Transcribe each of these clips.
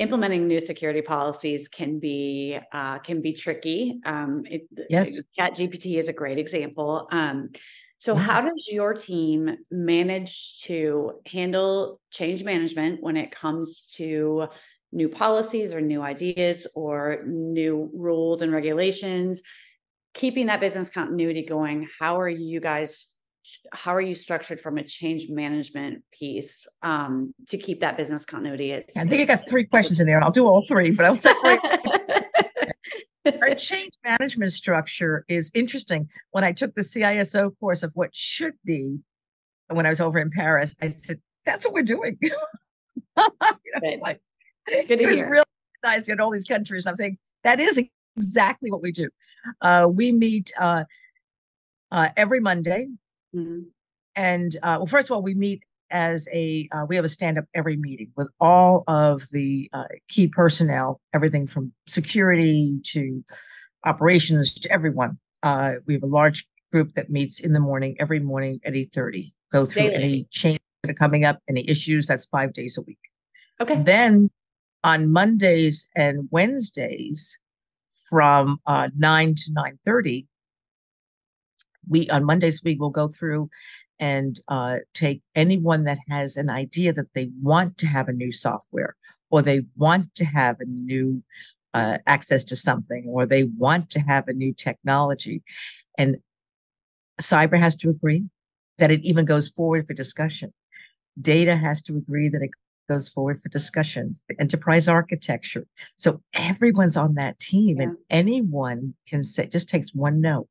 implementing new security policies can be uh, can be tricky. Um, it, yes, Chat GPT is a great example. Um, so, mm-hmm. how does your team manage to handle change management when it comes to new policies or new ideas or new rules and regulations? Keeping that business continuity going, how are you guys how are you structured from a change management piece um, to keep that business continuity? I think I got three questions in there, and I'll do all three, but I'll separate. Our change management structure is interesting. When I took the CISO course of what should be, when I was over in Paris, I said, "That's what we're doing." you know, like, Good to hear. real nice in all these countries, and I'm saying that is exactly what we do. Uh, we meet uh, uh, every Monday Mm-hmm. And uh, well, first of all, we meet as a uh, we have a stand up every meeting with all of the uh, key personnel, everything from security to operations to everyone. Uh, we have a large group that meets in the morning every morning at eight thirty. Go through Daily. any changes that are coming up, any issues. That's five days a week. Okay. Then on Mondays and Wednesdays from uh, nine to nine thirty, we on Mondays we will go through and uh, take anyone that has an idea that they want to have a new software or they want to have a new uh, access to something or they want to have a new technology. And cyber has to agree that it even goes forward for discussion. Data has to agree that it goes forward for discussions the enterprise architecture. So everyone's on that team yeah. and anyone can say just takes one note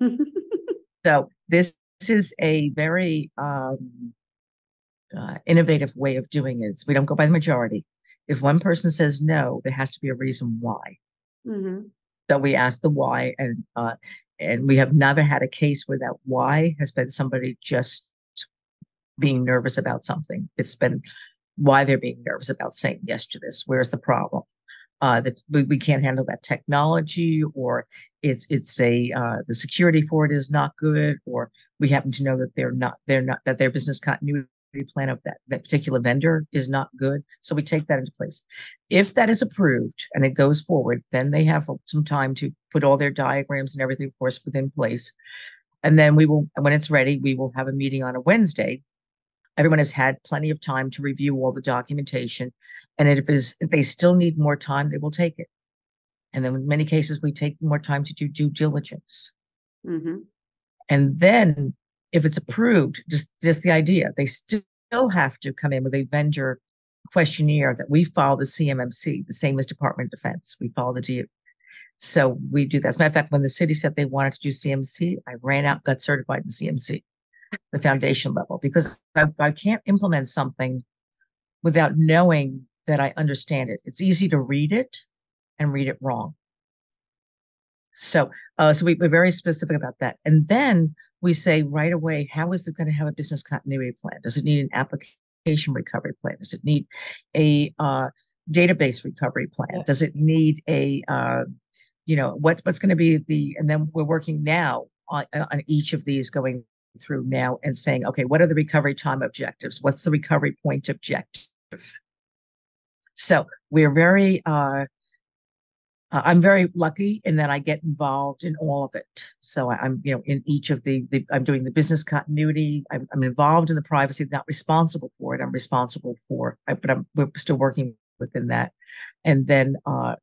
so this, this is a very um, uh, innovative way of doing it. We don't go by the majority. If one person says no, there has to be a reason why. Mm-hmm. So we ask the why, and uh, and we have never had a case where that why has been somebody just being nervous about something. It's been why they're being nervous about saying yes to this. Where's the problem? Uh, that we, we can't handle that technology, or it's it's a uh, the security for it is not good, or we happen to know that they're not they're not that their business continuity plan of that that particular vendor is not good. So we take that into place. If that is approved and it goes forward, then they have some time to put all their diagrams and everything, of course, within place. And then we will, when it's ready, we will have a meeting on a Wednesday everyone has had plenty of time to review all the documentation and if, is, if they still need more time they will take it. And then in many cases we take more time to do due diligence. Mm-hmm. and then if it's approved just just the idea they still have to come in with a vendor questionnaire that we follow the cmmc the same as department of defense. We follow the D- so we do that. As a matter of fact when the city said they wanted to do cmc i ran out got certified in cmc the foundation level because I, I can't implement something without knowing that I understand it. It's easy to read it and read it wrong. So, uh, so we, we're very specific about that. And then we say right away, how is it going to have a business continuity plan? Does it need an application recovery plan? Does it need a uh, database recovery plan? Does it need a, uh, you know, what, what's going to be the, and then we're working now on, on each of these going through now and saying, okay, what are the recovery time objectives? What's the recovery point objective? So we're very, uh, uh, I'm very lucky in that I get involved in all of it. So I, am you know, in each of the, the I'm doing the business continuity. I'm, I'm, involved in the privacy, not responsible for it. I'm responsible for, but I'm we're still working within that. And then uh,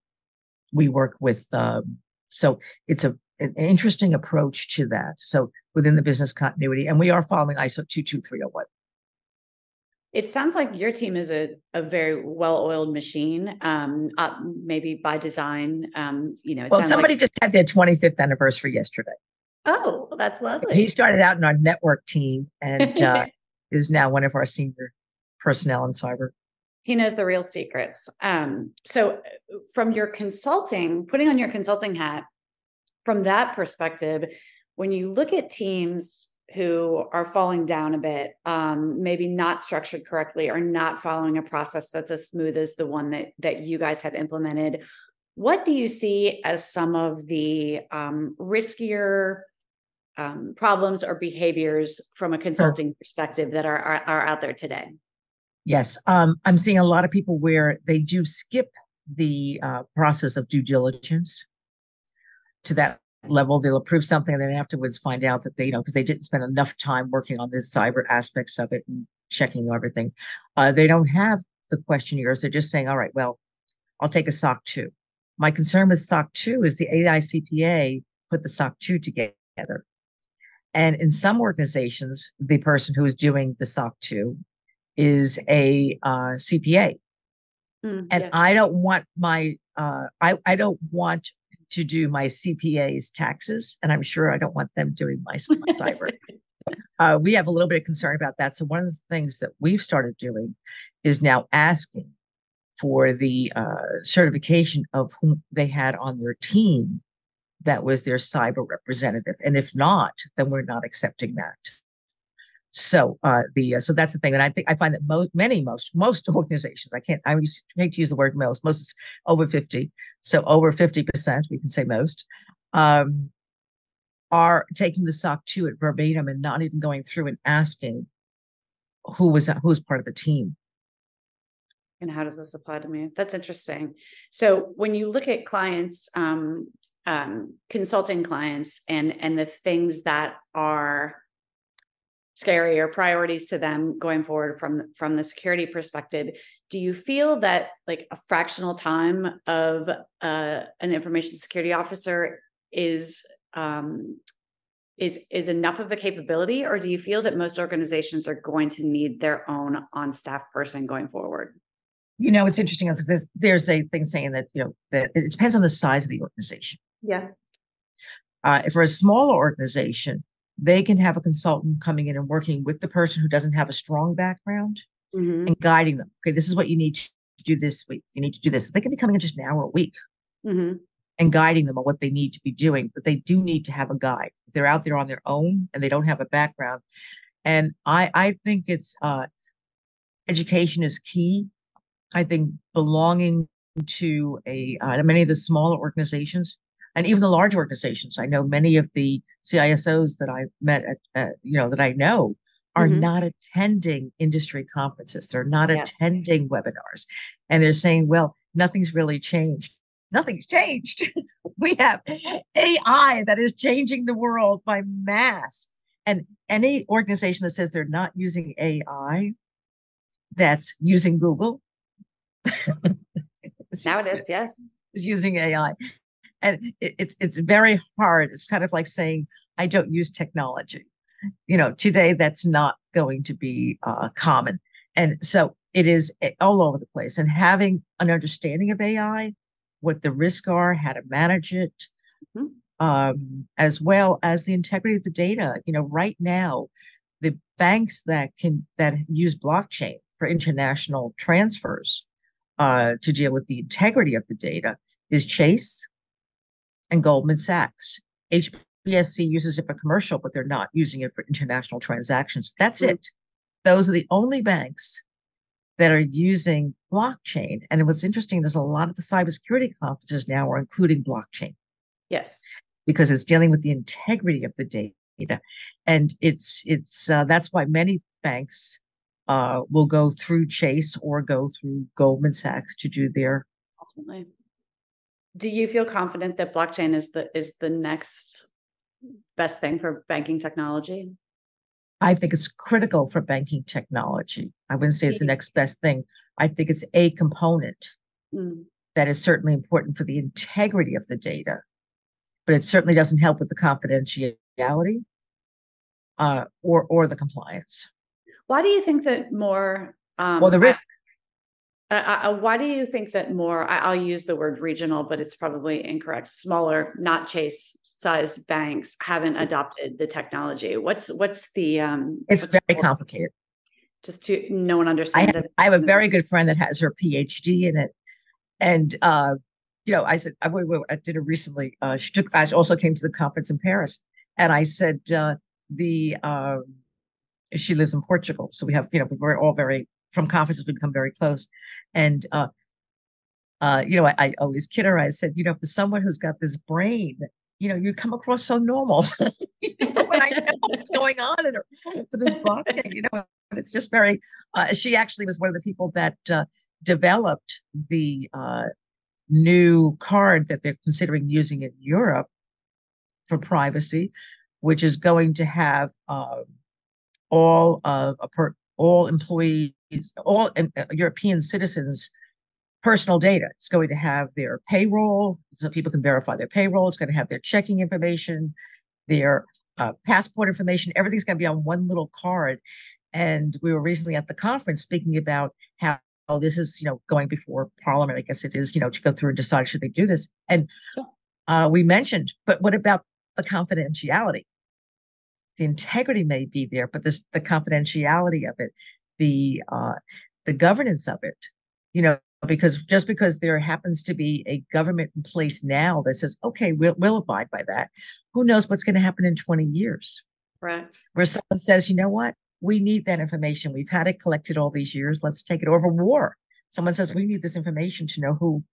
we work with. Um, so it's a an interesting approach to that. So within the business continuity, and we are following ISO 22301. It sounds like your team is a, a very well-oiled machine, um, uh, maybe by design. Um, you know, well, somebody like- just had their 25th anniversary yesterday. Oh, that's lovely. He started out in our network team and uh, is now one of our senior personnel in cyber. He knows the real secrets. Um, so, from your consulting, putting on your consulting hat, from that perspective, when you look at teams who are falling down a bit, um, maybe not structured correctly or not following a process that's as smooth as the one that that you guys have implemented, what do you see as some of the um, riskier um, problems or behaviors from a consulting sure. perspective that are, are, are out there today? Yes, um, I'm seeing a lot of people where they do skip the uh, process of due diligence to that level. They'll approve something and then afterwards find out that they, you know, because they didn't spend enough time working on the cyber aspects of it and checking everything. Uh, they don't have the questionnaires. They're just saying, all right, well, I'll take a SOC 2. My concern with SOC 2 is the AICPA put the SOC 2 together. And in some organizations, the person who is doing the SOC 2 is a uh, CPA. Mm, and yes. I don't want my uh, I, I don't want to do my CPA's taxes, and I'm sure I don't want them doing my cyber. uh, we have a little bit of concern about that. So one of the things that we've started doing is now asking for the uh, certification of whom they had on their team that was their cyber representative, and if not, then we're not accepting that. So uh, the uh, so that's the thing, and I think I find that most many most most organizations I can't I hate to use the word most most is over fifty so over fifty percent we can say most um, are taking the SOC two at verbatim and not even going through and asking who was who was part of the team. And how does this apply to me? That's interesting. So when you look at clients, um, um, consulting clients, and and the things that are scary or priorities to them going forward from from the security perspective. Do you feel that like a fractional time of uh, an information security officer is um, is is enough of a capability or do you feel that most organizations are going to need their own on staff person going forward? You know it's interesting because there's there's a thing saying that you know that it depends on the size of the organization. Yeah. Uh, for a smaller organization they can have a consultant coming in and working with the person who doesn't have a strong background mm-hmm. and guiding them. Okay, this is what you need to do this week. You need to do this. They can be coming in just an hour a week mm-hmm. and guiding them on what they need to be doing, but they do need to have a guide. If they're out there on their own and they don't have a background, and I I think it's uh, education is key. I think belonging to a uh, many of the smaller organizations and even the large organizations. I know many of the CISOs that I met at, uh, you know, that I know are mm-hmm. not attending industry conferences. They're not yeah. attending webinars. And they're saying, well, nothing's really changed. Nothing's changed. we have AI that is changing the world by mass. And any organization that says they're not using AI, that's using Google. now it is, yes. Using AI and it, it's it's very hard. It's kind of like saying i don't use technology. You know today that's not going to be uh, common. And so it is eh, all over the place. And having an understanding of ai what the risks are how to manage it mm-hmm. um, as well as the integrity of the data. You know right now the banks that can that use blockchain for international transfers uh, to deal with the integrity of the data is chase and Goldman Sachs. HSBC uses it for commercial, but they're not using it for international transactions. That's mm-hmm. it. Those are the only banks that are using blockchain. And what's interesting is a lot of the cybersecurity conferences now are including blockchain. Yes. Because it's dealing with the integrity of the data. And it's it's uh, that's why many banks uh, will go through Chase or go through Goldman Sachs to do their ultimately do you feel confident that blockchain is the is the next best thing for banking technology? I think it's critical for banking technology. I wouldn't say it's the next best thing. I think it's a component mm. that is certainly important for the integrity of the data, but it certainly doesn't help with the confidentiality uh, or or the compliance. Why do you think that more? Um, well, the risk. Uh, uh, why do you think that more? I, will use the word regional, but it's probably incorrect. Smaller, not Chase sized banks haven't adopted the technology. What's what's the? Um, it's what's very the complicated. Just to no one understands I have, it. I have a very good friend that has her PhD in it, and uh, you know, I said I, I did it recently. Uh, she took. I also came to the conference in Paris, and I said uh, the. Um, she lives in Portugal, so we have you know we're all very from conferences we become very close and uh uh you know I, I always kid her i said you know for someone who's got this brain you know you come across so normal know when i know what's going on in her, for this blockchain you know it's just very. Uh, she actually was one of the people that uh, developed the uh, new card that they're considering using in Europe for privacy, which is going to have um, all of a per, all employees, all uh, European citizens personal data. It's going to have their payroll, so people can verify their payroll. It's going to have their checking information, their uh, passport information. Everything's going to be on one little card. And we were recently at the conference speaking about how this is, you know, going before Parliament. I guess it is, you know, to go through and decide should they do this. And uh, we mentioned, but what about the confidentiality? The integrity may be there, but this the confidentiality of it, the uh, the governance of it, you know, because just because there happens to be a government in place now that says, okay, we'll, we'll abide by that, who knows what's going to happen in 20 years? Right. Where someone says, you know what, we need that information. We've had it collected all these years. Let's take it over war. Someone says, we need this information to know who,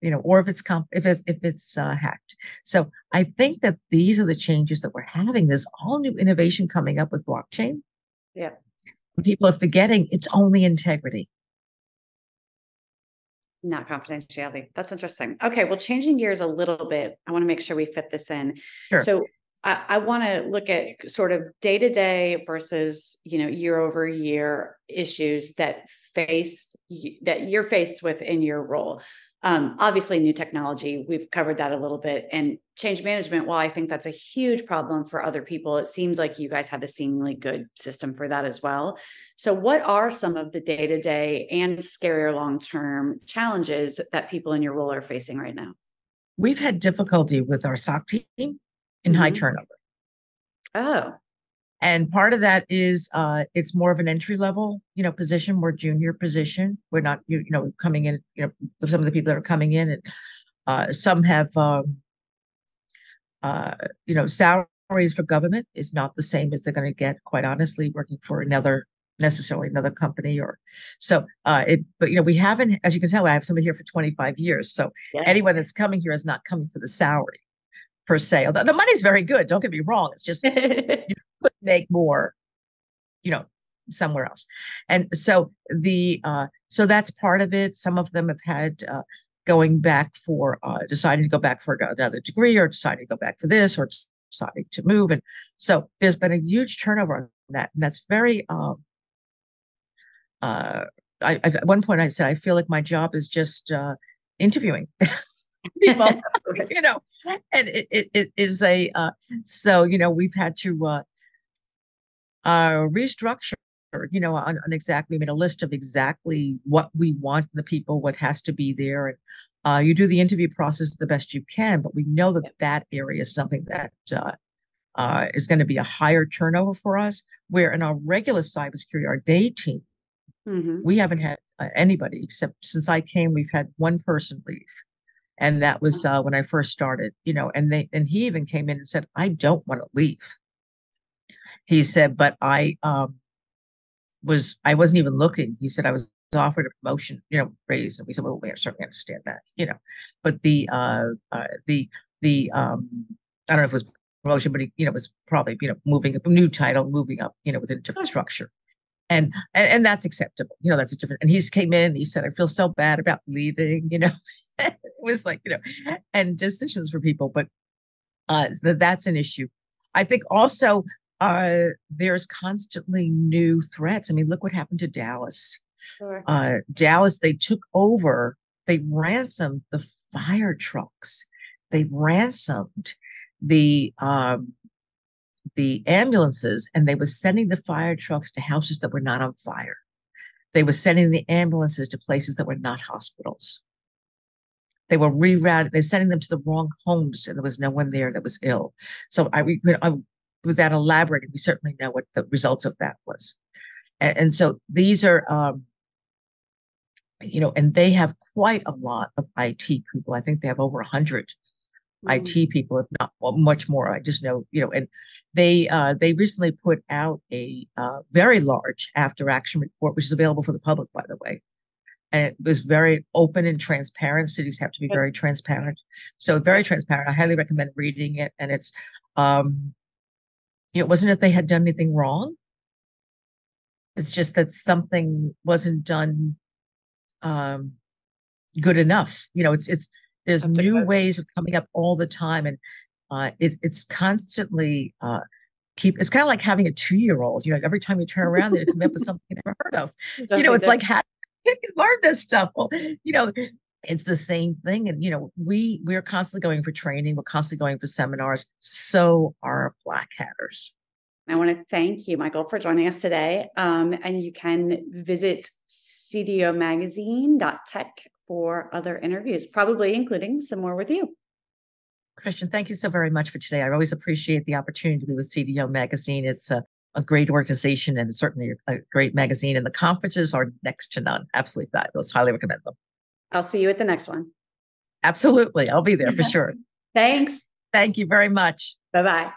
you know, or if it's comp- if it's if it's uh, hacked. So I think that these are the changes that we're having. There's all new innovation coming up with blockchain. Yeah. People are forgetting it's only integrity not confidentiality. That's interesting. Okay, well, changing gears a little bit, I want to make sure we fit this in. Sure. So I, I want to look at sort of day to day versus you know year over year issues that faced that you're faced with in your role. Um, obviously, new technology, we've covered that a little bit. And change management, while I think that's a huge problem for other people, it seems like you guys have a seemingly good system for that as well. So, what are some of the day to day and scarier long term challenges that people in your role are facing right now? We've had difficulty with our SOC team in mm-hmm. high turnover. Oh, and part of that is uh, it's more of an entry level you know position more junior position we're not you, you know coming in you know some of the people that are coming in and uh, some have um, uh, you know salaries for government is not the same as they're going to get quite honestly working for another necessarily another company or so uh it but you know we haven't as you can tell i have somebody here for 25 years so yeah. anyone that's coming here is not coming for the salary per se although the money's very good don't get me wrong it's just you could make more, you know, somewhere else. And so the uh, so that's part of it. Some of them have had uh, going back for uh, deciding to go back for another degree, or deciding to go back for this, or deciding to move. And so there's been a huge turnover on that, and that's very. Um, uh, I, I've, at one point I said I feel like my job is just uh, interviewing people, you know, and it, it, it is a uh, so you know we've had to uh, uh, restructure you know, on, on, exactly, made a list of exactly what we want the people, what has to be there. And uh, you do the interview process the best you can, but we know that that area is something that uh, uh, is going to be a higher turnover for us. Where in our regular cybersecurity, our day team, mm-hmm. we haven't had uh, anybody except since I came, we've had one person leave. And that was uh, when I first started, you know, and they and he even came in and said, I don't want to leave he said, but I um, was I wasn't even looking. He said I was offered a promotion, you know, raise, and we said, well, we certainly understand that, you know. But the uh, uh the the um I don't know if it was promotion, but he, you know, was probably, you know, moving up a new title, moving up, you know, within a different structure. And, and and that's acceptable. You know, that's a different and he's came in and he said, I feel so bad about leaving, you know. it was like, you know, and decisions for people, but uh that's an issue. I think also uh, there's constantly new threats. I mean, look what happened to Dallas. Sure. Uh, Dallas, they took over, they ransomed the fire trucks, they ransomed the um, the ambulances, and they were sending the fire trucks to houses that were not on fire. They were sending the ambulances to places that were not hospitals. They were rerouted. They're sending them to the wrong homes, and there was no one there that was ill. So I, I without elaborating, we certainly know what the results of that was. And, and so these are, um, you know, and they have quite a lot of IT people. I think they have over a 100 mm. IT people, if not well, much more. I just know, you know, and they uh, they recently put out a uh, very large after action report, which is available for the public, by the way. And it was very open and transparent. Cities have to be very transparent. So very transparent. I highly recommend reading it. And it's, um, it wasn't if they had done anything wrong. It's just that something wasn't done um, good enough. You know, it's it's there's That's new ways of coming up all the time, and uh, it, it's constantly uh, keep. It's kind of like having a two year old. You know, every time you turn around, they come up with something you never heard of. You know, it's like how you learn this stuff. Well, you know, it's the same thing, and you know, we we're constantly going for training. We're constantly going for seminars. So are black hatters. I want to thank you, Michael, for joining us today. Um, and you can visit cdomagazine.tech for other interviews, probably including some more with you. Christian, thank you so very much for today. I always appreciate the opportunity to be with CDO Magazine. It's a, a great organization and certainly a, a great magazine, and the conferences are next to none. Absolutely fabulous. Highly recommend them. I'll see you at the next one. Absolutely. I'll be there for sure. Thanks. Thank you very much. Bye bye.